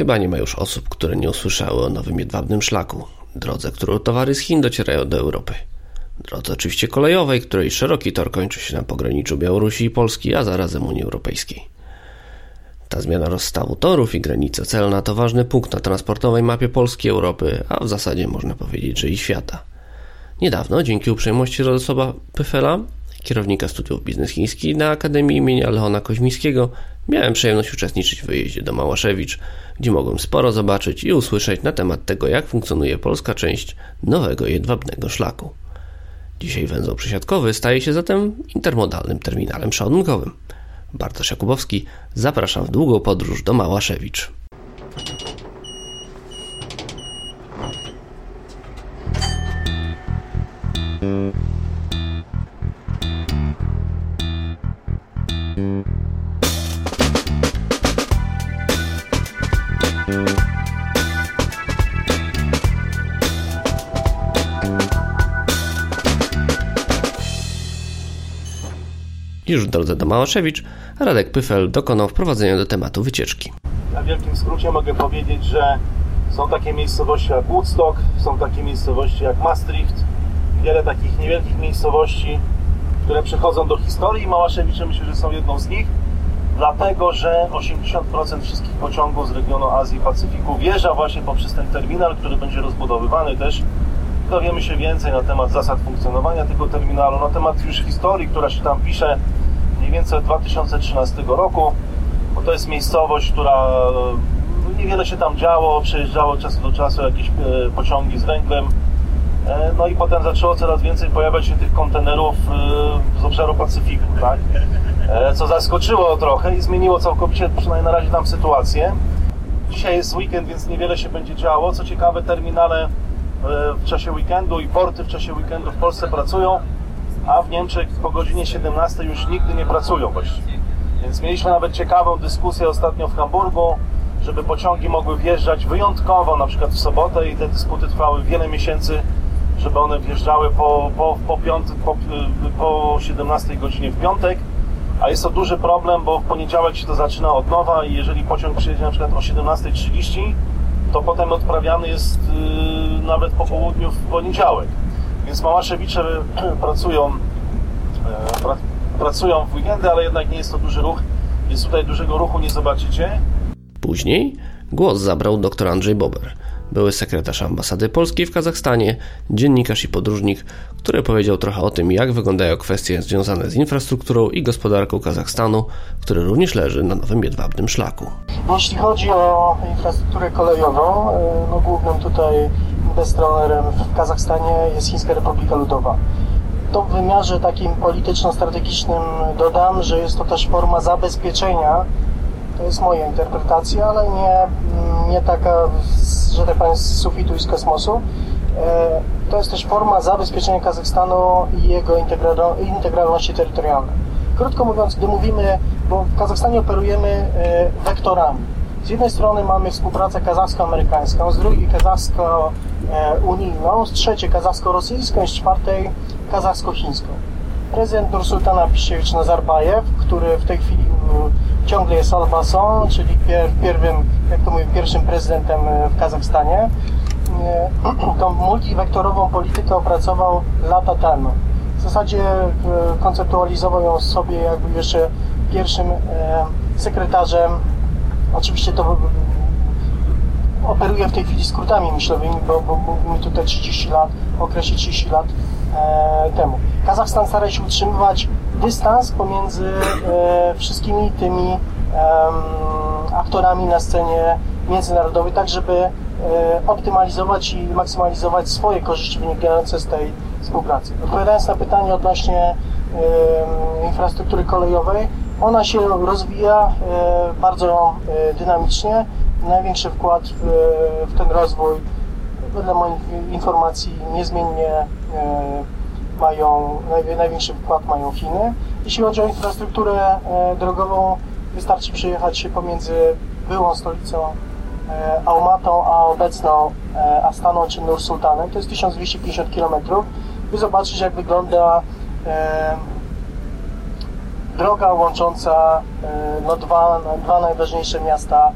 Chyba nie ma już osób, które nie usłyszały o nowym jedwabnym szlaku, drodze, którą towary z Chin docierają do Europy. Drodze oczywiście kolejowej, której szeroki tor kończy się na pograniczu Białorusi i Polski, a zarazem Unii Europejskiej. Ta zmiana rozstawu torów i granicy celna to ważny punkt na transportowej mapie Polski, Europy, a w zasadzie można powiedzieć, że i świata. Niedawno, dzięki uprzejmości Radosława Pyfela, kierownika studiów biznes chiński na Akademii imienia Leona Koźmińskiego, miałem przyjemność uczestniczyć w wyjeździe do Małaszewicz, gdzie mogłem sporo zobaczyć i usłyszeć na temat tego, jak funkcjonuje polska część nowego jedwabnego szlaku. Dzisiaj węzeł przesiadkowy staje się zatem intermodalnym terminalem przeładunkowym. Bartosz Jakubowski, zapraszam w długą podróż do Małaszewicz. Już w drodze do Małaszewicz Radek Pyfel dokonał wprowadzenia do tematu wycieczki. Na wielkim skrócie mogę powiedzieć, że są takie miejscowości jak Woodstock, są takie miejscowości jak Maastricht, wiele takich niewielkich miejscowości, które przechodzą do historii. Małaszewicze myślę, że są jedną z nich, dlatego że 80% wszystkich pociągów z regionu Azji i Pacyfiku wjeżdża właśnie poprzez ten terminal, który będzie rozbudowywany też. Dowiemy się więcej na temat zasad funkcjonowania tego terminalu, na temat już historii, która się tam pisze mniej więcej od 2013 roku, bo to jest miejscowość, która no, niewiele się tam działo, przejeżdżało od czasu do czasu jakieś e, pociągi z węglem, e, no i potem zaczęło coraz więcej pojawiać się tych kontenerów e, z obszaru Pacyfiku, tak? co zaskoczyło trochę i zmieniło całkowicie, przynajmniej na razie tam sytuację. Dzisiaj jest weekend, więc niewiele się będzie działo. Co ciekawe, terminale w czasie weekendu i porty w czasie weekendu w Polsce pracują, a w Niemczech po godzinie 17 już nigdy nie pracują właściwie. Więc mieliśmy nawet ciekawą dyskusję ostatnio w Hamburgu, żeby pociągi mogły wjeżdżać wyjątkowo, na przykład w sobotę i te dysputy trwały wiele miesięcy, żeby one wjeżdżały po, po, po, piąty, po, po 17 godzinie w piątek, a jest to duży problem, bo w poniedziałek się to zaczyna od nowa i jeżeli pociąg przyjedzie na przykład o 17.30, to potem odprawiany jest yy, nawet po południu w poniedziałek. Więc Małaszewicze pracują, yy, pracują w weekendy, ale jednak nie jest to duży ruch, więc tutaj dużego ruchu nie zobaczycie. Później głos zabrał dr Andrzej Bober, były sekretarz ambasady polskiej w Kazachstanie, dziennikarz i podróżnik, który powiedział trochę o tym, jak wyglądają kwestie związane z infrastrukturą i gospodarką Kazachstanu, który również leży na nowym jedwabnym szlaku. Jeśli chodzi o infrastrukturę kolejową, y, no głównym tutaj inwestorem w Kazachstanie jest Chińska Republika Ludowa. To w wymiarze takim polityczno-strategicznym dodam, że jest to też forma zabezpieczenia to jest moja interpretacja, ale nie, nie taka, że tak powiem, z sufitu i z kosmosu. E, to jest też forma zabezpieczenia Kazachstanu i jego integralności terytorialnej. Krótko mówiąc, gdy mówimy, bo w Kazachstanie operujemy e, wektorami. Z jednej strony mamy współpracę kazachsko-amerykańską, z drugiej kazachsko-unijną, z trzeciej kazachsko-rosyjską, z czwartej kazachsko-chińską. Prezydent Nursultana Piszewicz Nazarbajew, który w tej chwili ciągle jest Albason, czyli pier, pierwszym, jak to mówię, pierwszym prezydentem e, w Kazachstanie. E, tą multiwektorową politykę opracował lata temu. W zasadzie e, konceptualizował ją sobie jakby jeszcze pierwszym sekretarzem. Oczywiście to operuje w tej chwili skrótami myślowymi, bo, bo mówimy tutaj 30 lat, okresie 30 lat temu. Kazachstan stara się utrzymywać dystans pomiędzy e, wszystkimi tymi aktorami na scenie międzynarodowej, tak żeby e, optymalizować i maksymalizować swoje korzyści wynikające z tej współpracy. Odpowiadając na pytanie odnośnie infrastruktury kolejowej, ona się rozwija e, bardzo dynamicznie. Największy wkład w ten rozwój, wedle moich informacji, niezmiennie mają, największy wkład mają Chiny. Jeśli chodzi o infrastrukturę e, drogową, wystarczy przejechać się pomiędzy byłą stolicą e, Almatą, a obecną e, Astaną czy Nur Sultanem. To jest 1250 km. By zobaczyć, jak wygląda droga łącząca no, dwa, dwa najważniejsze miasta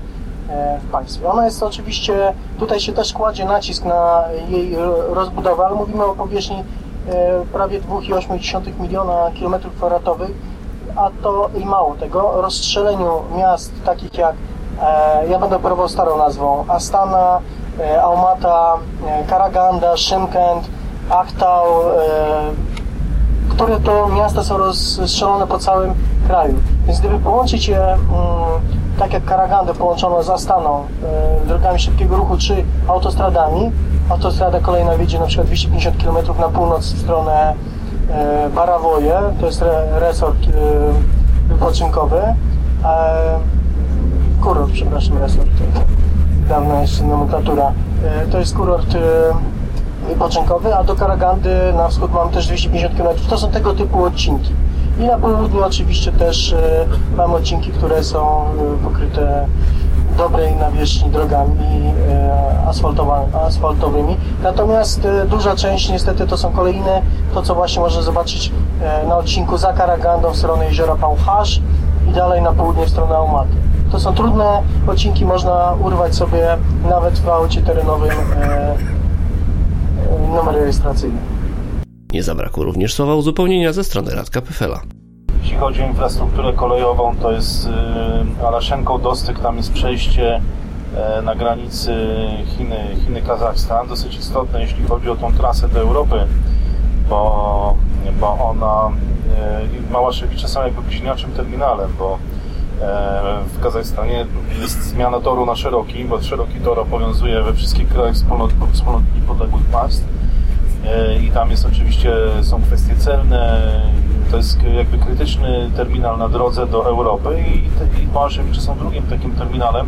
e, w państwie. Ona jest oczywiście, tutaj się też kładzie nacisk na jej rozbudowę, ale mówimy o powierzchni e, prawie 2,8 miliona kilometrów kwadratowych, a to i mało tego, rozstrzeleniu miast takich jak, ja będę operował starą nazwą, Astana, Almata, Karaganda, Szymkent, Achtau, które to miasta są rozstrzelone po całym kraju. Więc gdyby połączyć je, mm, tak jak Karagandę połączono z Astaną, e, drogami szybkiego ruchu czy autostradami, autostrada kolejna wiedzie na przykład 250 km na północ w stronę e, Barawoje, to jest resort e, wypoczynkowy, kurort, przepraszam, resort, dawna jeszcze nomenklatura, to jest kurort wypoczynkowy, a do Karagandy na wschód mamy też 250 km. To są tego typu odcinki. I na południu oczywiście też e, mamy odcinki, które są e, pokryte dobrej nawierzchni drogami e, asfaltowymi. Natomiast duża część niestety to są kolejne, to co właśnie można zobaczyć na odcinku za Karagandą w stronę jeziora Pałcharz i dalej na południe w stronę Aumaty. To są trudne odcinki, można urwać sobie nawet w aucie terenowym Nie zabrakło również słowa uzupełnienia ze strony Radka Pyfela. Jeśli chodzi o infrastrukturę kolejową, to jest y, Alaszenką Dostyk, tam jest przejście e, na granicy Chiny, Chiny-Kazachstan, dosyć istotne, jeśli chodzi o tą trasę do Europy, bo, bo ona, e, Małaszewicze są jakby bliźniaczym terminalem, bo e, w Kazachstanie jest zmiana toru na szeroki, bo szeroki tor obowiązuje we wszystkich krajach wspólnot, wspólnot niepodległych państw i tam jest oczywiście, są kwestie celne, to jest jakby krytyczny terminal na drodze do Europy i, i Małaszewicze są drugim takim terminalem,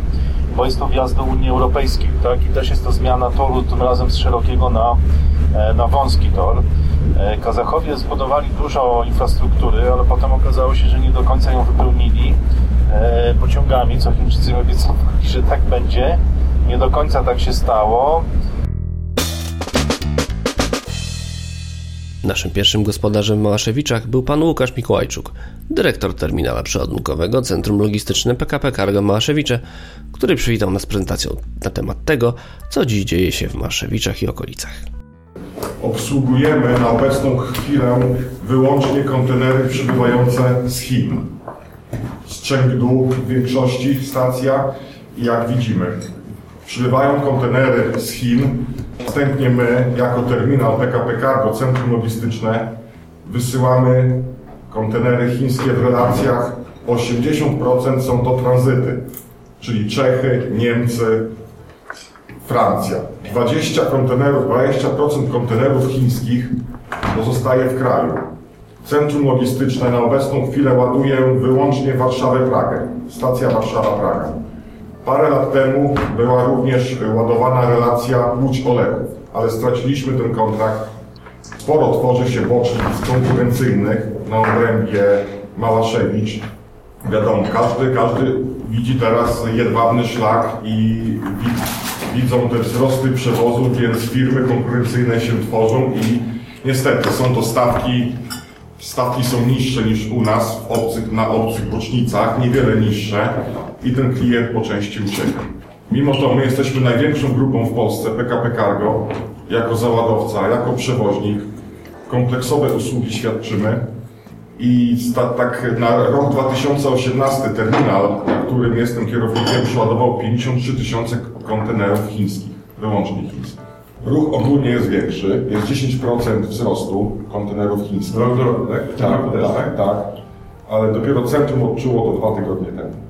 bo jest to wjazd do Unii Europejskiej, tak? I też jest to zmiana toru, tym razem z szerokiego na, e, na wąski tor. E, Kazachowie zbudowali dużo infrastruktury, ale potem okazało się, że nie do końca ją wypełnili e, pociągami, co Chińczycy obiecowali, że tak będzie. Nie do końca tak się stało. Naszym pierwszym gospodarzem w Małaszewiczach był pan Łukasz Mikołajczuk, dyrektor terminala przeładunkowego Centrum Logistyczne PKP Cargo Małaszewicze, który przywitał nas prezentacją na temat tego, co dziś dzieje się w Małaszewiczach i okolicach. Obsługujemy na obecną chwilę wyłącznie kontenery przybywające z Chin. Z Chengdu w większości stacja, jak widzimy. Przybywają kontenery z Chin Następnie my, jako terminal PKP Cargo, centrum logistyczne, wysyłamy kontenery chińskie w relacjach 80% są to tranzyty, czyli Czechy, Niemcy, Francja. 20 kontenerów, 20% kontenerów chińskich pozostaje w kraju. Centrum logistyczne na obecną chwilę ładuje wyłącznie Warszawę-Pragę, stacja Warszawa-Praga. Parę lat temu była również ładowana relacja Łódź-Olechów, ale straciliśmy ten kontrakt. Sporo tworzy się bocznic konkurencyjnych na obrębie Małaszewicz. Wiadomo, każdy, każdy widzi teraz jedwabny szlak i widzą te wzrosty przewozów, więc firmy konkurencyjne się tworzą i niestety są to stawki stawki są niższe niż u nas w obcych, na obcych bocznicach, niewiele niższe i ten klient po części ucieka. Mimo to my jesteśmy największą grupą w Polsce PKP Cargo, jako załadowca, jako przewoźnik. Kompleksowe usługi świadczymy i tak na rok 2018 terminal, na którym jestem kierownikiem, przeładował 53 tysiące kontenerów chińskich, wyłącznie chińskich. Ruch ogólnie jest większy, jest 10% wzrostu kontenerów chińskich. Rok do roku? Tak, tak, tak, tak. Ale dopiero centrum odczuło to dwa tygodnie temu.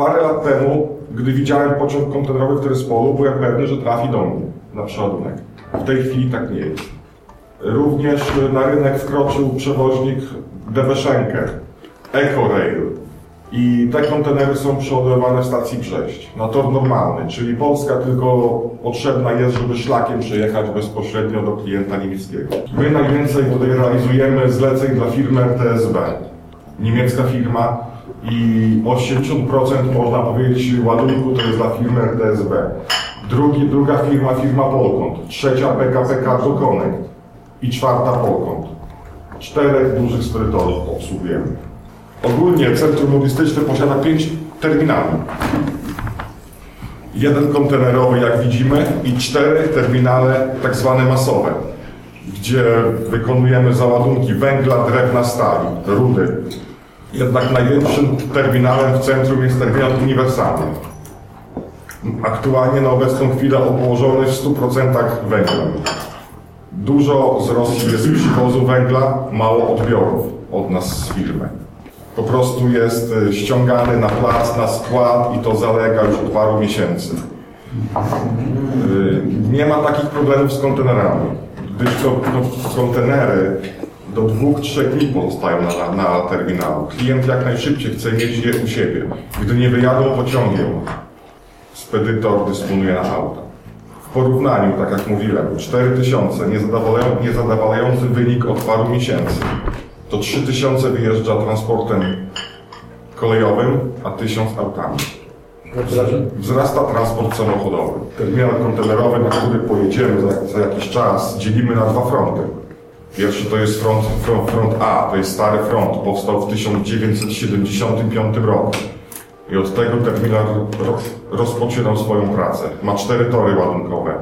Parę lat temu, gdy widziałem pociąg kontenerowy w Tryspolu, byłem pewny, że trafi do mnie na przeładunek. W tej chwili tak nie jest. Również na rynek wkroczył przewoźnik Deveszenker, EcoRail, i te kontenery są przeładowywane w stacji przejść na tor normalny, czyli Polska tylko potrzebna jest, żeby szlakiem przejechać bezpośrednio do klienta niemieckiego. My najwięcej tutaj realizujemy zleceń dla firmy RTSB. Niemiecka firma i 80% można powiedzieć ładunku to jest dla firmy RTSB. Drugi, druga firma, firma Polkont. Trzecia PKP Cargo Connect i czwarta Polkont. Czterech dużych sprytorów obsługujemy. Ogólnie Centrum Logistyczne posiada pięć terminali. jeden kontenerowy, jak widzimy, i cztery terminale tak zwane masowe, gdzie wykonujemy załadunki węgla, drewna, stali, rudy. Jednak największym terminalem w centrum jest terminal uniwersalny. Aktualnie na obecną chwilę obłożony w 100% węglem. Dużo z Rosji jest przywozu węgla, mało odbiorów od nas z firmy. Po prostu jest y, ściągany na plac, na skład i to zalega już od paru miesięcy. Y, Nie ma takich problemów z kontenerami, gdyż to, to kontenery do dwóch, trzech dni pozostają na, na terminalu. Klient jak najszybciej chce mieć je u siebie. Gdy nie wyjadą pociągiem, spedytor dysponuje na auta. W porównaniu, tak jak mówiłem, 4000 niezadowalający, niezadowalający wynik od paru miesięcy. To 3000 wyjeżdża transportem kolejowym, a 1000 autami. Wzrasta transport samochodowy. Terminal kontenerowy, na który pojedziemy za, za jakiś czas, dzielimy na dwa fronty. Pierwszy to jest front, front, front A, to jest stary front, powstał w 1975 roku. I od tego terminal ro- rozpoczynał swoją pracę. Ma cztery tory ładunkowe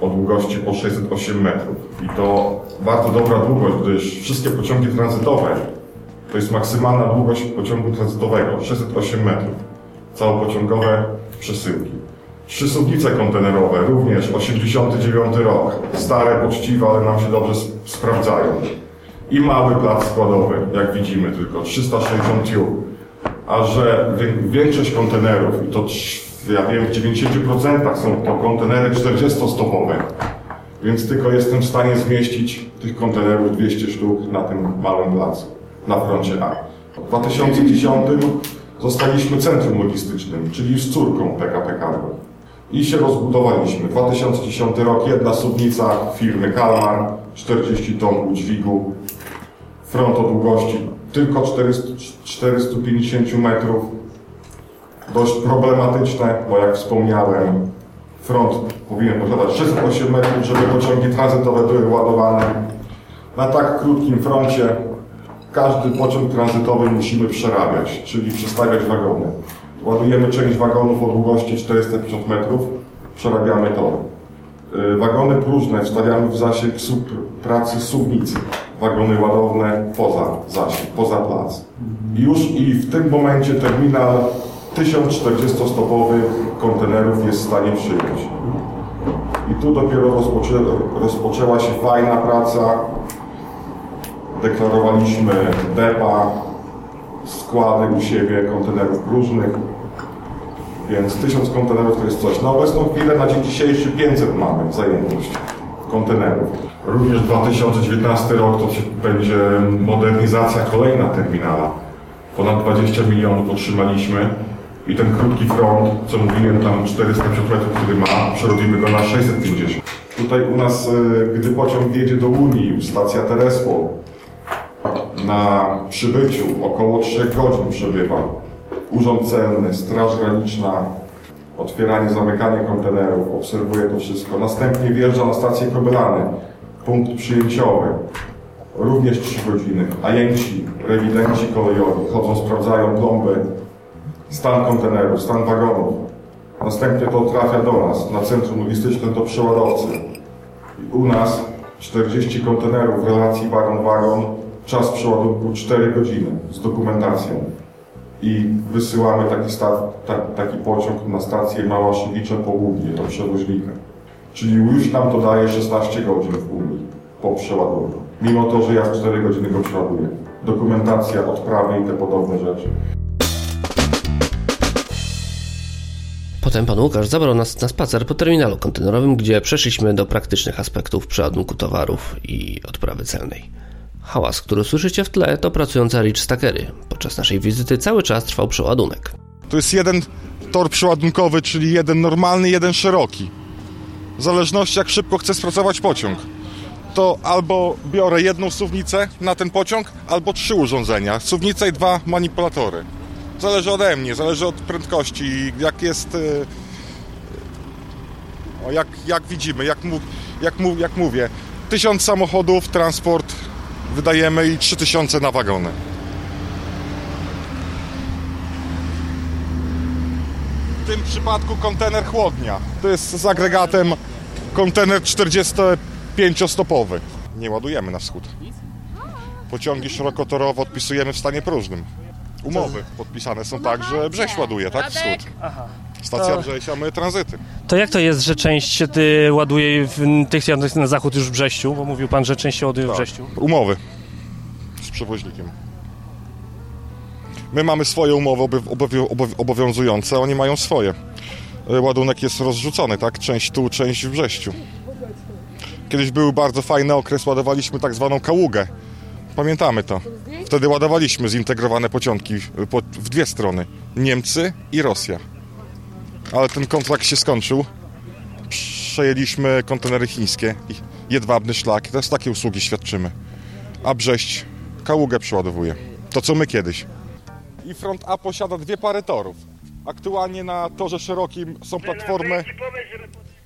o długości po 608 metrów. I to bardzo dobra długość, gdyż wszystkie pociągi tranzytowe to jest maksymalna długość pociągu tranzytowego 608 metrów. Całopociągowe przesyłki. Trzy suwnice kontenerowe, również 89 rok. Stare, poczciwe, ale nam się dobrze sp- sprawdzają. I mały plac składowy, jak widzimy, tylko 360 tiub. A że większość kontenerów, i to ja wiem, w 90% są to kontenery 40-stopowe, więc tylko jestem w stanie zmieścić tych kontenerów 200 sztuk na tym małym placu, na froncie A. W 2010 zostaliśmy centrum logistycznym, czyli z córką PKP Cargo. I się rozbudowaliśmy. 2010 rok, jedna suwnica firmy Kalmar, 40 ton udźwigu, front o długości tylko 400, 450 metrów. Dość problematyczne, bo jak wspomniałem, front powinien posiadać 608 metrów, żeby pociągi tranzytowe były ładowane. Na tak krótkim froncie każdy pociąg tranzytowy musimy przerabiać, czyli przestawiać wagony. Ładujemy część wagonów o długości 450 metrów, przerabiamy to. Y, Wagony próżne wstawiamy w zasięg sub, pracy suwnicy. Wagony ładowne poza zasięg, poza plac. Już i w tym momencie terminal 1040-stopowy kontenerów jest w stanie przyjąć. I tu dopiero rozpoczę, rozpoczęła się fajna praca. Deklarowaliśmy depa, składy u siebie kontenerów próżnych. Więc 1000 kontenerów to jest coś. Na obecną chwilę, na dzień dzisiejszy 500 mamy zajętość kontenerów. Również 2019 rok to będzie modernizacja kolejna terminala. Ponad 20 milionów otrzymaliśmy i ten krótki front, co mówiłem, tam 450 metrów, który ma, przerobimy go na 650. Tutaj u nas, e, gdy pociąg wjedzie do Unii, stacja Terespo, na przybyciu około 3 godzin przebywa. Urząd Celny, Straż Graniczna, otwieranie, zamykanie kontenerów, obserwuje to wszystko. Następnie wjeżdża na stację Kobylany, punkt przyjęciowy, również 3 godziny. Ajenci, rewidenci kolejowi chodzą, sprawdzają plomby, stan kontenerów, stan wagonów. Następnie to trafia do nas, na centrum logistyczne do przeładowcy. I u nas 40 kontenerów w relacji wagon-wagon, czas przeładunku 4 godziny z dokumentacją. I wysyłamy taki, ta, taki pociąg na stację Małaszewicze Południe do przewoźnika. Czyli już nam to daje 16 godzin w Unii po przeładunku. Mimo to, że ja w 4 godziny go przeładuję. Dokumentacja, odprawy i te podobne rzeczy. Potem pan Łukasz zabrał nas na spacer po terminalu kontenerowym, gdzie przeszliśmy do praktycznych aspektów przeładunku towarów i odprawy celnej. Hałas, który słyszycie w tle, to pracujące Rich Stackery. Podczas naszej wizyty cały czas trwał przeładunek. To jest jeden tor przeładunkowy, czyli jeden normalny, jeden szeroki. W zależności jak szybko chcę spracować pociąg. To albo biorę jedną suwnicę na ten pociąg, albo trzy urządzenia. Suwnica i dwa manipulatory. Zależy ode mnie, zależy od prędkości. Jak jest... y, O, jak, jak widzimy, jak, mu, jak, mu, jak mówię, tysiąc samochodów, transport wydajemy i trzy tysiące na wagony. W tym, przy, przypadku kontener chłodnia. To jest z agregatem kontener 45-stopowy. Nie ładujemy na wschód. Pociągi szerokotorowo odpisujemy w stanie próżnym. Umowy podpisane są tak, że Brześ ładuje, tak? Wschód. Aha. Stacja To- Brześ, a my tranzyty. To jak to jest, że część się ty ładuje w tych jadących na zachód już w Brześciu? Bo mówił pan, że część się ładuje w Tak. Brześciu. Umowy z przewoźnikiem. My mamy swoje umowy obow- obow- obow- obowiązujące, oni mają swoje. E, Ładunek jest rozrzucony, tak? Część tu, część w Brześciu. Kiedyś był bardzo fajny okres, ładowaliśmy tak zwaną kaługę. Pamiętamy to. Wtedy ładowaliśmy zintegrowane pociągi po, w dwie strony. Niemcy i Rosja. Ale ten kontrakt się skończył. Przejęliśmy kontenery chińskie jedwabny szlak. Teraz takie usługi świadczymy. A Brześć kaługę przeładowuje. To co my kiedyś. I front A posiada dwie pary torów. Aktualnie na torze szerokim są platformy,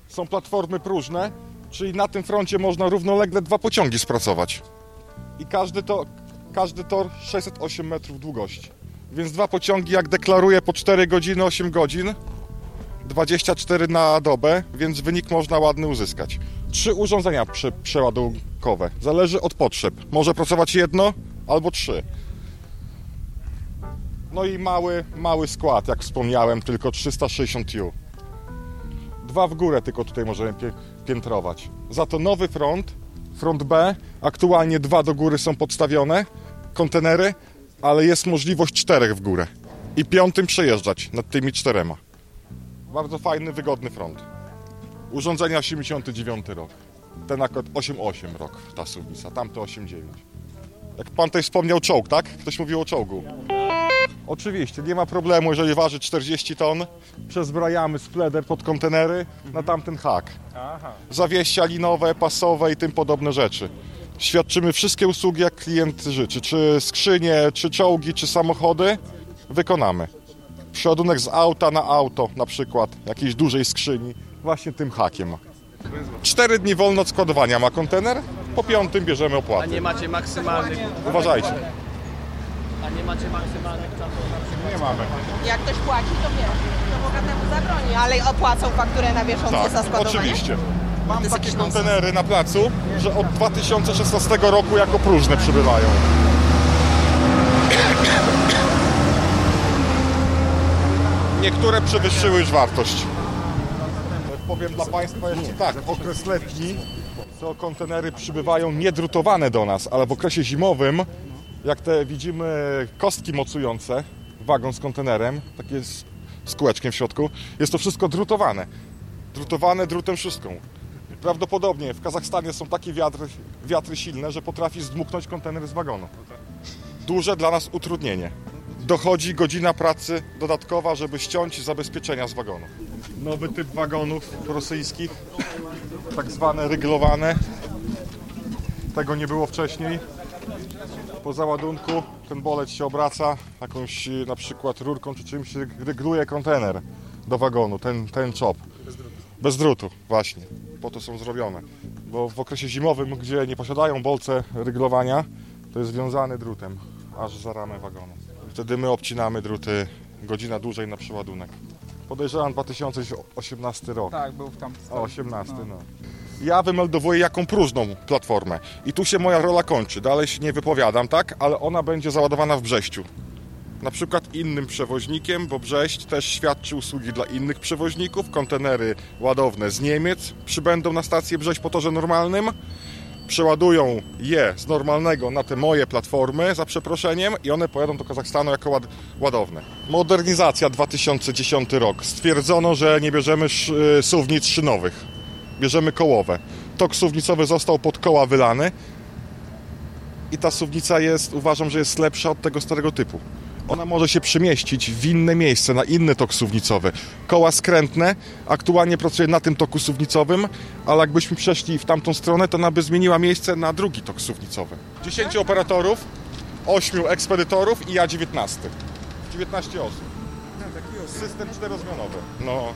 są platformy próżne, czyli na tym froncie można równolegle dwa pociągi spracować. I każdy, to, każdy tor 608 metrów długości. Więc dwa pociągi, jak deklaruje, po 4 godziny, 8 godzin, 24 na dobę, więc wynik można ładny uzyskać. Trzy urządzenia prze, przeładunkowe. Zależy od potrzeb. Może pracować jedno albo trzy. No i mały, mały skład, jak wspomniałem, tylko 360 U. Dwa w górę tylko tutaj możemy piętrować. Za to nowy front, front B, aktualnie dwa do góry są podstawione, kontenery, ale jest możliwość czterech w górę. I piątym przejeżdżać nad tymi czterema. Bardzo fajny, wygodny front. Urządzenia 89 rok. Ten akurat 8,8 rok ta suwnica, tamte 8,9. Jak pan tutaj wspomniał czołg, tak? Ktoś mówił o czołgu. Oczywiście, nie ma problemu, jeżeli waży 40 ton, przezbrajamy spleder pod kontenery na tamten hak. Zawieścia linowe, pasowe i tym podobne rzeczy. Świadczymy wszystkie usługi, jak klient życzy. Czy skrzynie, czy czołgi, czy samochody, wykonamy. Przeładunek z auta na auto, na przykład jakiejś dużej skrzyni, właśnie tym hakiem. Cztery dni wolno od składowania ma kontener, po piątym bierzemy A opłaty. nie macie maksymalnych. Uważajcie. A nie macie maksymalnych czasów na przykład. Nie mamy. Jak ktoś płaci, to wiesz, to bogatemu zabroni, ale opłacą fakturę na bieżąco za Tak, składowanie. oczywiście. Mam takie kontenery na placu, że od 2016 roku jako próżne przybywają. Niektóre przewyższyły już wartość. Powiem dla Państwa jeszcze tak, okres letni, to kontenery przybywają niedrutowane do nas, ale w okresie zimowym, jak te widzimy kostki mocujące, wagon z kontenerem, takie z, z kółeczkiem w środku, jest to wszystko drutowane. Drutowane drutem szóstką. Prawdopodobnie w Kazachstanie są takie wiatry, wiatry silne, że potrafi zdmuchnąć kontener z wagonu. Duże dla nas utrudnienie. Dochodzi godzina pracy dodatkowa, żeby ściąć zabezpieczenia z wagonu. Nowy typ wagonów rosyjskich, tak zwane ryglowane. Tego nie było wcześniej. Po załadunku ten bolec się obraca jakąś y, na przykład rurką czy czymś rygluje kontener do wagonu, ten, ten czop. Bez drutu, właśnie. Po to są zrobione. Bo w okresie zimowym, gdzie nie posiadają bolce ryglowania, to jest związany drutem aż za ramę wagonu. Wtedy my obcinamy druty godzina dłużej na przeładunek. Podejrzewam 2018 rok. Tak, był w tam. A 18, no. Ja wymeldowuję jaką próżną platformę. I tu się moja rola kończy. Dalej się nie wypowiadam, tak? Ale ona będzie załadowana w Brześciu. Na przykład innym przewoźnikiem, bo Brześć też świadczy usługi dla innych przewoźników. Kontenery ładowne z Niemiec przybędą na stację Brześć po torze normalnym. Przeładują je z normalnego na te moje platformy, za przeproszeniem, i one pojadą do Kazachstanu jako ład ładowne. Modernizacja 2010 rok. Stwierdzono, że nie bierzemy y, suwnic szynowych bierzemy kołowe. Tok suwnicowy został pod koła wylany i ta suwnica jest, uważam, że jest lepsza od tego starego typu. Ona może się przemieścić w inne miejsce, na inny tok suwnicowy. Koła skrętne, aktualnie pracuje na tym toku suwnicowym, ale jakbyśmy przeszli w tamtą stronę, to ona by zmieniła miejsce na drugi tok suwnicowy. 10 operatorów, 8 ekspedytorów i ja 19. 19 osób. System czterozmianowy. No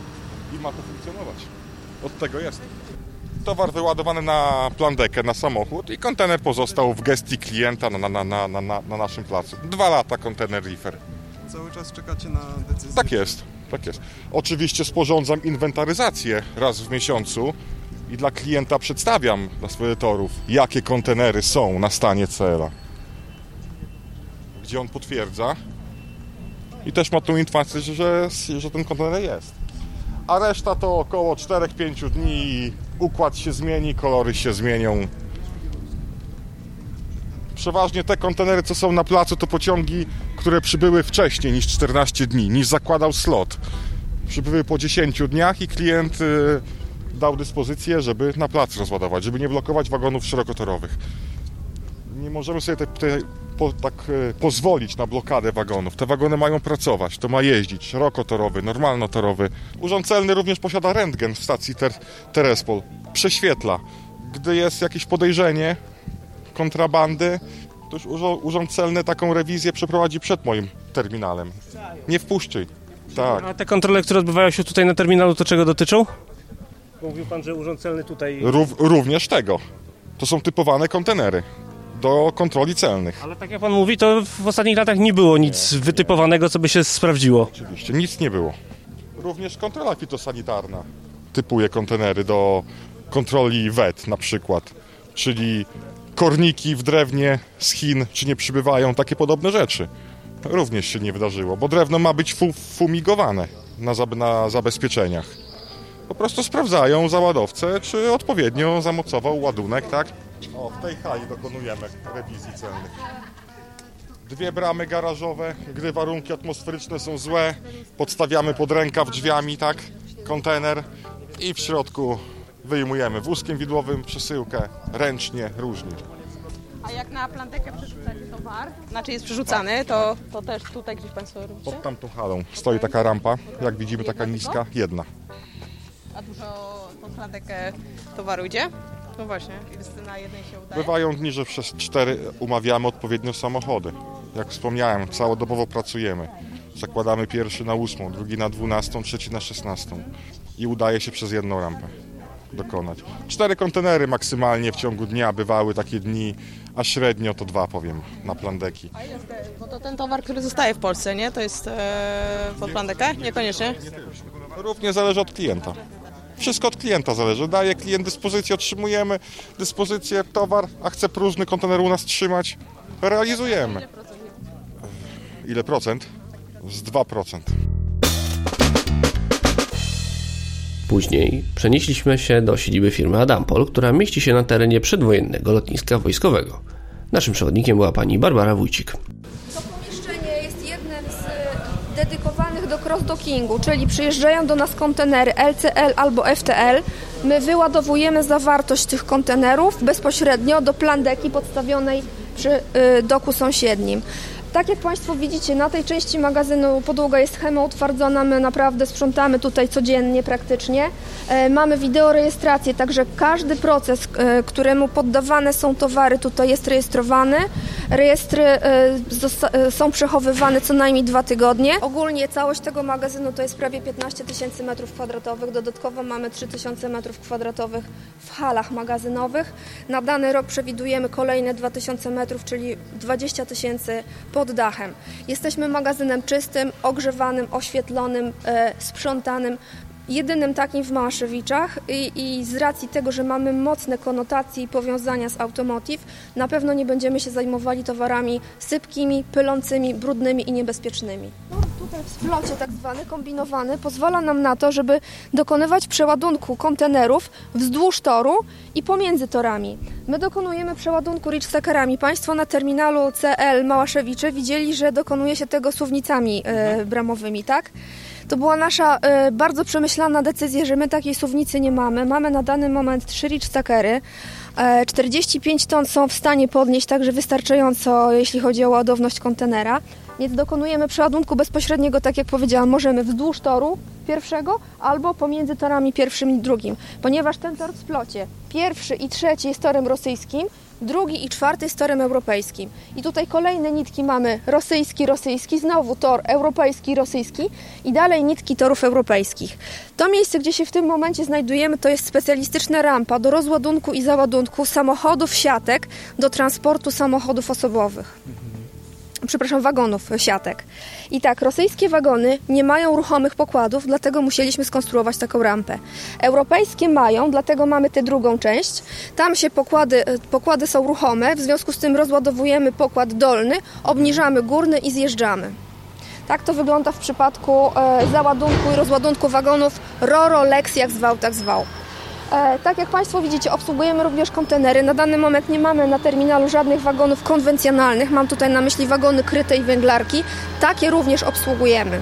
i ma to funkcjonować. Od tego jest. Towar wyładowany na plandekę, na samochód i kontener pozostał w gestii klienta na, na, na, na, na, na naszym placu. Dwa lata kontener reefer. Cały czas czekacie na decyzję. Tak jest. Tak jest. Oczywiście sporządzam inwentaryzację raz w miesiącu i dla klienta przedstawiam dla spedytorów, jakie kontenery są na stanie CL-a. Gdzie on potwierdza i też ma tą informację, że, że ten kontener jest. A reszta to około 4-5 dni układ się zmieni, kolory się zmienią. Przeważnie te kontenery, co są na placu, to pociągi, które przybyły wcześniej niż 14 dni, niż zakładał slot. Przybyły po 10 dniach i klient y, dał dyspozycję, żeby na plac rozładować, żeby nie blokować wagonów szerokotorowych. Nie możemy sobie te, te, po, tak e, pozwolić na blokadę wagonów. Te wagony mają pracować, to ma jeździć szerokotorowy, normalnotorowy. Urząd Celny również posiada rentgen w stacji ter, Terespol. Prześwietla. Gdy jest jakieś podejrzenie kontrabandy, to już Urząd Celny taką rewizję przeprowadzi przed moim terminalem. Nie wpuści. Tak. A te kontrole, które odbywają się tutaj na terminalu, to czego dotyczą? Mówił pan, że urząd celny tutaj... Rów, również tego. To są typowane kontenery do kontroli celnych. Ale tak jak pan mówi, to w ostatnich latach nie było nic wytypowanego, co by się sprawdziło. Oczywiście, nic nie było. Również kontrola fitosanitarna typuje kontenery do kontroli wet na przykład, czyli korniki w drewnie z Chin, czy nie przybywają, takie podobne rzeczy. Również się nie wydarzyło, bo drewno ma być fu fumigowane na, zab na zabezpieczeniach. Po prostu sprawdzają załadowcę, czy odpowiednio zamocował ładunek, tak? O, w tej hali dokonujemy rewizji celnych. Dwie bramy garażowe, gdy warunki atmosferyczne są złe, podstawiamy pod rękaw drzwiami, tak, kontener i w środku wyjmujemy wózkiem widłowym przesyłkę, ręcznie, różnie. A jak na plantekę przerzucacie towar, znaczy jest przerzucany, to, to też tutaj gdzieś Państwo robicie? Pod tamtą halą stoi taka rampa, jak widzimy taka niska, jedna. A dużo tą plantekę towaru idzie? No właśnie, na jednej się udaje. Bywają dni, że przez cztery umawiamy odpowiednio samochody. Jak wspomniałem, całodobowo pracujemy. Zakładamy pierwszy na ósmą, drugi na dwunastą, trzeci na szesnastą. I udaje się przez jedną rampę dokonać. Cztery kontenery maksymalnie w ciągu dnia bywały takie dni, a średnio to dwa powiem na plandeki. A jest, bo to ten towar, który zostaje w Polsce, nie? To jest e, pod plantekę? Niekoniecznie. Równie zależy od klienta. Wszystko od klienta zależy. Daje klient dyspozycję, otrzymujemy dyspozycję, towar, a chce próżny kontener u nas trzymać, realizujemy. Ile procent? Z 2%. Później przenieśliśmy się do siedziby firmy Adampol, która mieści się na terenie przedwojennego lotniska wojskowego. Naszym przewodnikiem była pani Barbara Wójcik. Cross-dockingu, czyli przyjeżdżają do nas kontenery LCL albo FTL. My wyładowujemy zawartość tych kontenerów bezpośrednio do plandeki podstawionej przy y, doku sąsiednim. Tak jak Państwo widzicie, na tej części magazynu podłoga jest chemoutwardzona, my naprawdę sprzątamy tutaj codziennie praktycznie. E, Mamy wideorejestrację, także każdy proces, e, któremu poddawane są towary tutaj jest rejestrowany. Rejestry e, są przechowywane co najmniej dwa tygodnie. Ogólnie całość tego magazynu to jest prawie 15 tysięcy metrów kwadratowych. Dodatkowo mamy 3 tysiące metrów kwadratowych w halach magazynowych. Na dany rok przewidujemy kolejne 2000 metrów, czyli 20 tysięcy pod dachem. Jesteśmy magazynem czystym, ogrzewanym, oświetlonym, e, sprzątanym. Jedynym takim w Małaszewiczach i, i z racji tego, że mamy mocne konotacje i powiązania z automotive, na pewno nie będziemy się zajmowali towarami sypkimi, pylącymi, brudnymi i niebezpiecznymi. No, tutaj w splocie tak zwany, kombinowany, pozwala nam na to, żeby dokonywać przeładunku kontenerów wzdłuż toru i pomiędzy torami. My dokonujemy przeładunku Richstackerami. Państwo na terminalu CL Małaszewicze widzieli, że dokonuje się tego suwnicami e, bramowymi, tak? To była nasza e, bardzo przemyślana decyzja, że my takiej suwnicy nie mamy. Mamy na dany moment trzy Richstackery. E, 45 ton są w stanie podnieść także wystarczająco, jeśli chodzi o ładowność kontenera. Więc dokonujemy przeładunku bezpośredniego, tak jak powiedziałam, możemy wzdłuż toru pierwszego albo pomiędzy torami pierwszym i drugim, ponieważ ten tor w splocie pierwszy i trzeci jest torem rosyjskim, drugi i czwarty jest torem europejskim. I tutaj kolejne nitki mamy rosyjski, rosyjski, znowu tor europejski, rosyjski i dalej nitki torów europejskich. To miejsce, gdzie się w tym momencie znajdujemy, to jest specjalistyczna rampa do rozładunku i załadunku samochodów siatek do transportu samochodów osobowych. Przepraszam, wagonów siatek. I tak, rosyjskie wagony nie mają ruchomych pokładów, dlatego musieliśmy skonstruować taką rampę. Europejskie mają, dlatego mamy tę drugą część. Tam się pokłady, pokłady są ruchome, w związku z tym rozładowujemy pokład dolny, obniżamy górny i zjeżdżamy. Tak to wygląda w przypadku e, załadunku i rozładunku wagonów Roro, Lex, jak zwał, tak zwał. E, tak jak Państwo widzicie, obsługujemy również kontenery. Na dany moment nie mamy na terminalu żadnych wagonów konwencjonalnych. Mam tutaj na myśli wagony kryte i węglarki. Takie również obsługujemy.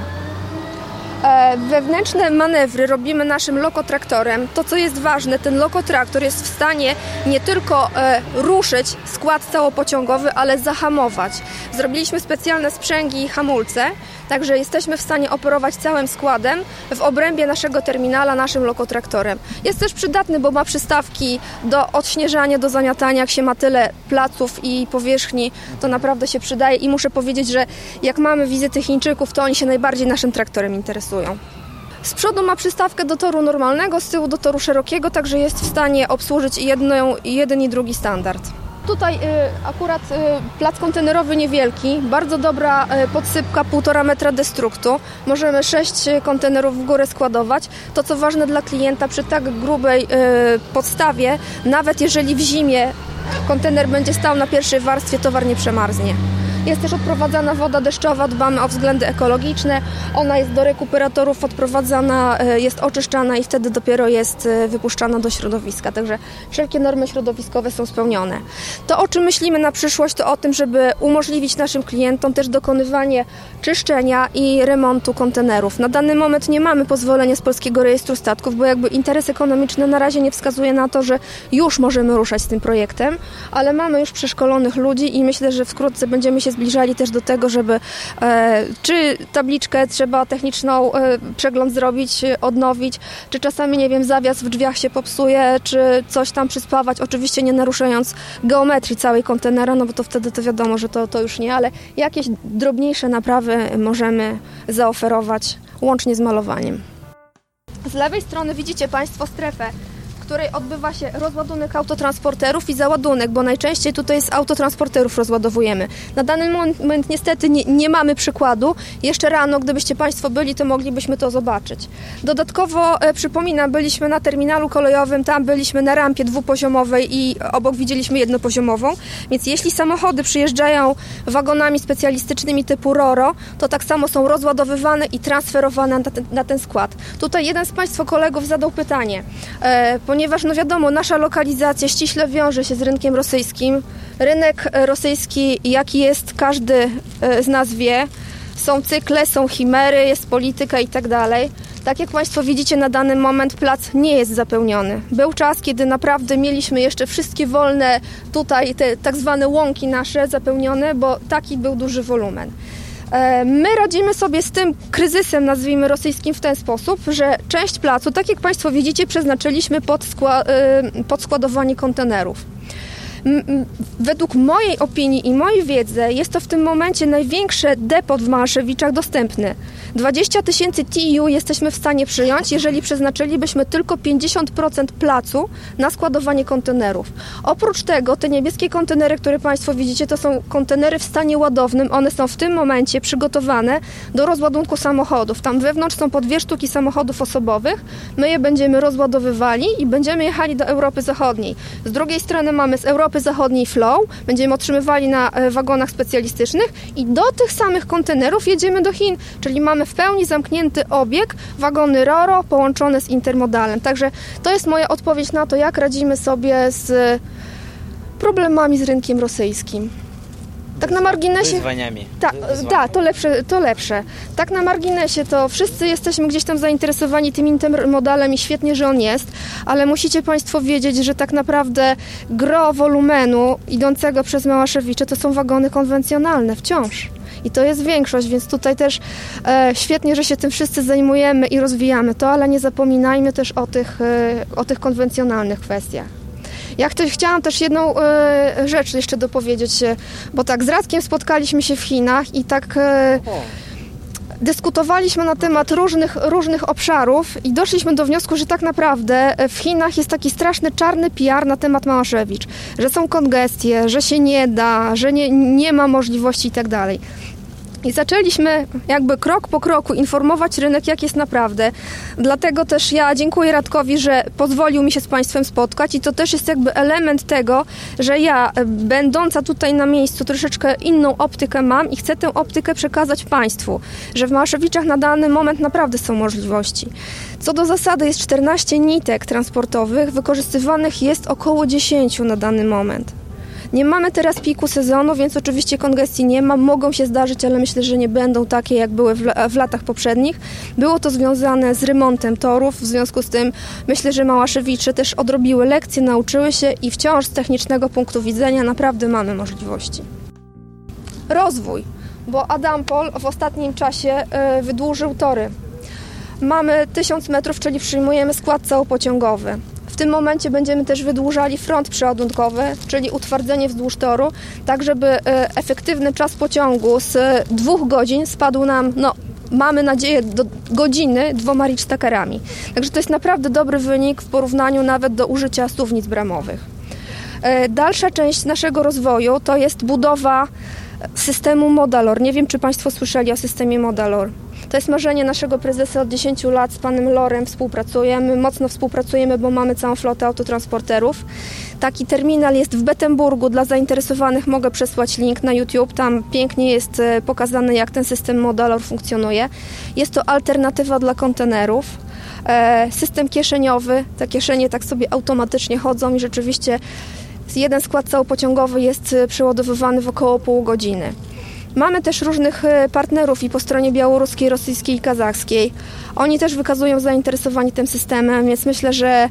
E, wewnętrzne manewry robimy naszym lokotraktorem. To, co jest ważne, ten lokotraktor jest w stanie nie tylko e, ruszyć skład całopociągowy, ale zahamować. Zrobiliśmy specjalne sprzęgi i hamulce, także jesteśmy w stanie operować całym składem w obrębie naszego terminala naszym lokotraktorem. Jest też przydatny, bo ma przystawki do odśnieżania, do zamiatania. Jak się ma tyle placów i powierzchni, to naprawdę się przydaje i muszę powiedzieć, że jak mamy wizyty Chińczyków, to oni się najbardziej naszym traktorem interesują. Z przodu ma przystawkę do toru normalnego, z tyłu do toru szerokiego, także jest w stanie obsłużyć jedną, jeden i drugi standard. Tutaj y, akurat y, plac kontenerowy niewielki, bardzo dobra y, podsypka, półtora metra destruktu. Możemy sześć kontenerów w górę składować. To co ważne dla klienta przy tak grubej y, podstawie, nawet jeżeli w zimie kontener będzie stał na pierwszej warstwie, towar nie przemarznie. Jest też odprowadzana woda deszczowa, dbamy o względy ekologiczne. Ona jest do rekuperatorów odprowadzana, e, jest oczyszczana i wtedy dopiero jest e, wypuszczana do środowiska. Także wszelkie normy środowiskowe są spełnione. To, o czym myślimy na przyszłość, to o tym, żeby umożliwić naszym klientom też dokonywanie czyszczenia i remontu kontenerów. Na dany moment nie mamy pozwolenia z Polskiego Rejestru Statków, bo jakby interes ekonomiczny na razie nie wskazuje na to, że już możemy ruszać z tym projektem, ale mamy już przeszkolonych ludzi i myślę, że wkrótce będziemy się zbliżali też do tego, żeby e, czy tabliczkę trzeba techniczną e, przegląd zrobić, odnowić, czy czasami, nie wiem, zawias w drzwiach się popsuje, czy coś tam przyspawać, oczywiście nie naruszając geometrii całej kontenera, no bo to wtedy to wiadomo, że to, to już nie, ale jakieś drobniejsze naprawy możemy zaoferować łącznie z malowaniem. Z lewej strony widzicie Państwo strefę której odbywa się rozładunek autotransporterów i załadunek, bo najczęściej tutaj z autotransporterów rozładowujemy. Na dany moment niestety nie, nie, mamy przykładu. Jeszcze rano, gdybyście Państwo byli, to moglibyśmy to zobaczyć. Dodatkowo e, przypominam, byliśmy na terminalu kolejowym, tam byliśmy na rampie dwupoziomowej i obok widzieliśmy jednopoziomową, więc jeśli samochody przyjeżdżają wagonami specjalistycznymi typu RORO, to tak samo są rozładowywane i transferowane na ten, na ten skład. Tutaj jeden z Państwa kolegów zadał pytanie, e, ponieważ no wiadomo, nasza lokalizacja ściśle wiąże się z rynkiem rosyjskim. Rynek rosyjski, jaki jest, każdy e, z nas wie. Są cykle, są chimery, jest polityka i tak dalej. Tak jak Państwo widzicie, na dany moment plac nie jest zapełniony. Był czas, kiedy naprawdę mieliśmy jeszcze wszystkie wolne tutaj, te tak zwane łąki nasze zapełnione, bo taki był duży wolumen. E, my radzimy sobie z tym kryzysem, nazwijmy rosyjskim, w ten sposób, że część placu, tak jak Państwo widzicie, przeznaczyliśmy pod, e, pod składowanie kontenerów. Według mojej opinii i mojej wiedzy jest to w tym momencie największe depot w Małaszewiczach dostępny. 20 tysięcy TU jesteśmy w stanie przyjąć, jeżeli przeznaczylibyśmy tylko 50% placu na składowanie kontenerów. Oprócz tego te niebieskie kontenery, które Państwo widzicie, to są kontenery w stanie ładownym. One są w tym momencie przygotowane do rozładunku samochodów. Tam wewnątrz są po dwie sztuki samochodów osobowych. My je będziemy rozładowywali i będziemy jechali do Europy Zachodniej. Z drugiej strony mamy z Europy Zachodniej flow, będziemy otrzymywali na e, wagonach specjalistycznych i do tych samych kontenerów jedziemy do Chin, czyli mamy w pełni zamknięty obieg, wagony RORO połączone z intermodalem. Także to jest moja odpowiedź na to, jak radzimy sobie z problemami z rynkiem rosyjskim. Tak na marginesie. Wyzwaniami. Tak, ta, to lepsze, to lepsze. Tak na marginesie to wszyscy jesteśmy gdzieś tam zainteresowani tym intermodalem i świetnie, że on jest, ale musicie Państwo wiedzieć, że tak naprawdę gro wolumenu idącego przez Małaszewicze to są wagony konwencjonalne wciąż. I to jest większość, więc tutaj też e, świetnie, że się tym wszyscy zajmujemy i rozwijamy to, ale nie zapominajmy też o tych, e, o tych konwencjonalnych kwestiach. Ja chciałam też jedną e, rzecz jeszcze dopowiedzieć, bo tak z Radkiem spotkaliśmy się w Chinach i tak... E, dyskutowaliśmy na temat różnych, różnych obszarów i doszliśmy do wniosku, że tak naprawdę w Chinach jest taki straszny czarny PR na temat Małaszewicz, że są kongestie, że się nie da, że nie, nie ma możliwości i tak. I zaczęliśmy jakby krok po kroku informować rynek, jak jest naprawdę. Dlatego też ja dziękuję Radkowi, że pozwolił mi się z Państwem spotkać i to też jest jakby element tego, że ja, będąca tutaj na miejscu, troszeczkę inną optykę mam i chcę tę optykę przekazać Państwu, że w Maszewiczach na dany moment naprawdę są możliwości. Co do zasady jest 14 nitek transportowych, wykorzystywanych jest około 10 na dany moment. Nie mamy teraz piku sezonu, więc oczywiście kongestii nie ma. Mogą się zdarzyć, ale myślę, że nie będą takie, jak były w, w latach poprzednich. Było to związane z remontem torów, w związku z tym myślę, że Małaszewicze też odrobiły lekcje, nauczyły się i wciąż z technicznego punktu widzenia naprawdę mamy możliwości. Rozwój, bo Adampol w ostatnim czasie y, wydłużył tory. Mamy 1000 metrów, czyli przyjmujemy skład całopociągowy. W tym momencie będziemy też wydłużali front przeładunkowy, czyli utwardzenie wzdłuż toru, tak żeby e, efektywny czas pociągu z dwóch godzin spadł nam, no mamy nadzieję, do godziny dwoma ricztakerami. Także to jest naprawdę dobry wynik w porównaniu nawet do użycia suwnic bramowych. E, dalsza część naszego rozwoju to jest budowa systemu Modalor. Nie wiem, czy Państwo słyszeli o systemie Modalor. To jest marzenie naszego prezesa od 10 lat. Z panem Lorem współpracujemy. Mocno współpracujemy, bo mamy całą flotę autotransporterów. Taki terminal jest w Betemburgu. Dla zainteresowanych mogę przesłać link na YouTube. Tam pięknie jest e, pokazane, jak ten system Modalor funkcjonuje. Jest to alternatywa dla kontenerów. E, system kieszeniowy. Te kieszenie tak sobie automatycznie chodzą i rzeczywiście jeden skład całopociągowy jest e, przeładowywany w około pół godziny. Mamy też różnych e, partnerów i po stronie białoruskiej, rosyjskiej i kazachskiej. Oni też wykazują zainteresowanie tym systemem, więc myślę, że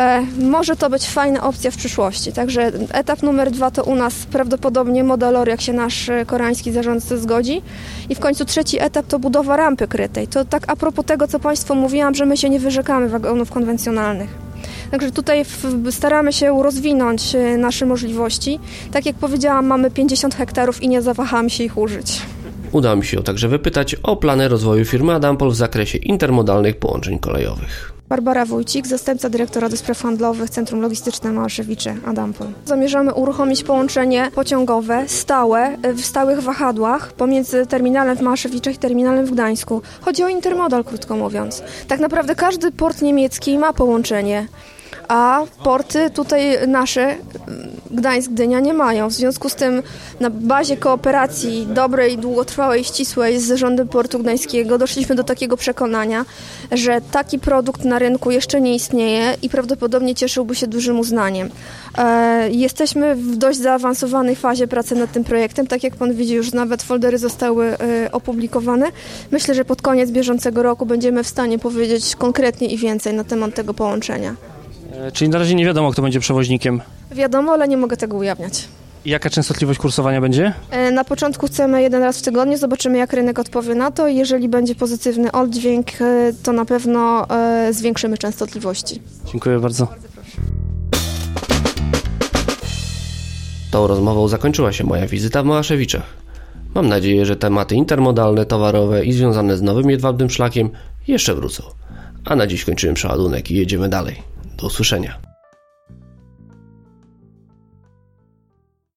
e, może to być fajna opcja w przyszłości. Także etap numer dwa to u nas prawdopodobnie modelor, jak się nasz e, koreański zarządca zgodzi. I w końcu trzeci etap to budowa rampy krytej. To tak a propos tego, co Państwu mówiłam, że my się nie wyrzekamy wagonów konwencjonalnych. Także tutaj staramy się rozwinąć e, nasze możliwości. Tak jak powiedziałam, mamy 50 hektarów i nie zawahamy się ich użyć. Udało mi się także wypytać o plany rozwoju firmy Adampol w zakresie intermodalnych połączeń kolejowych. Barbara Wójcik, zastępca dyrektora do spraw handlowych Centrum Logistyczne Małaszewicze, Adampol. Zamierzamy uruchomić połączenie pociągowe stałe w stałych wahadłach pomiędzy terminalem w Małaszewiczach i terminalem w Gdańsku. Chodzi o intermodal, krótko mówiąc. Tak naprawdę każdy port niemiecki ma połączenie a porty tutaj nasze, Gdańsk, Gdynia nie mają. W związku z tym na bazie kooperacji dobrej, długotrwałej, ścisłej z zarządem portu gdańskiego doszliśmy do takiego przekonania, że taki produkt na rynku jeszcze nie istnieje i prawdopodobnie cieszyłby się dużym uznaniem. E, jesteśmy w dość zaawansowanej fazie pracy nad tym projektem. Tak jak pan widzi, już nawet foldery zostały e, opublikowane. Myślę, że pod koniec bieżącego roku będziemy w stanie powiedzieć konkretnie i więcej na temat tego połączenia. E, czyli na razie nie wiadomo, kto będzie przewoźnikiem. Wiadomo, ale nie mogę tego ujawniać. I jaka częstotliwość kursowania będzie? E, na początku chcemy jeden raz w tygodniu, zobaczymy jak rynek odpowie na to. Jeżeli będzie pozytywny oddźwięk, e, to na pewno zwiększymy częstotliwości. Dziękuję bardzo. Tą rozmową zakończyła się moja wizyta w Małaszewiczach. Mam nadzieję, że tematy intermodalne, towarowe i związane z nowym jedwabnym szlakiem jeszcze wrócą. A na dziś kończyłem przeładunek i jedziemy dalej. Do usłyszenia.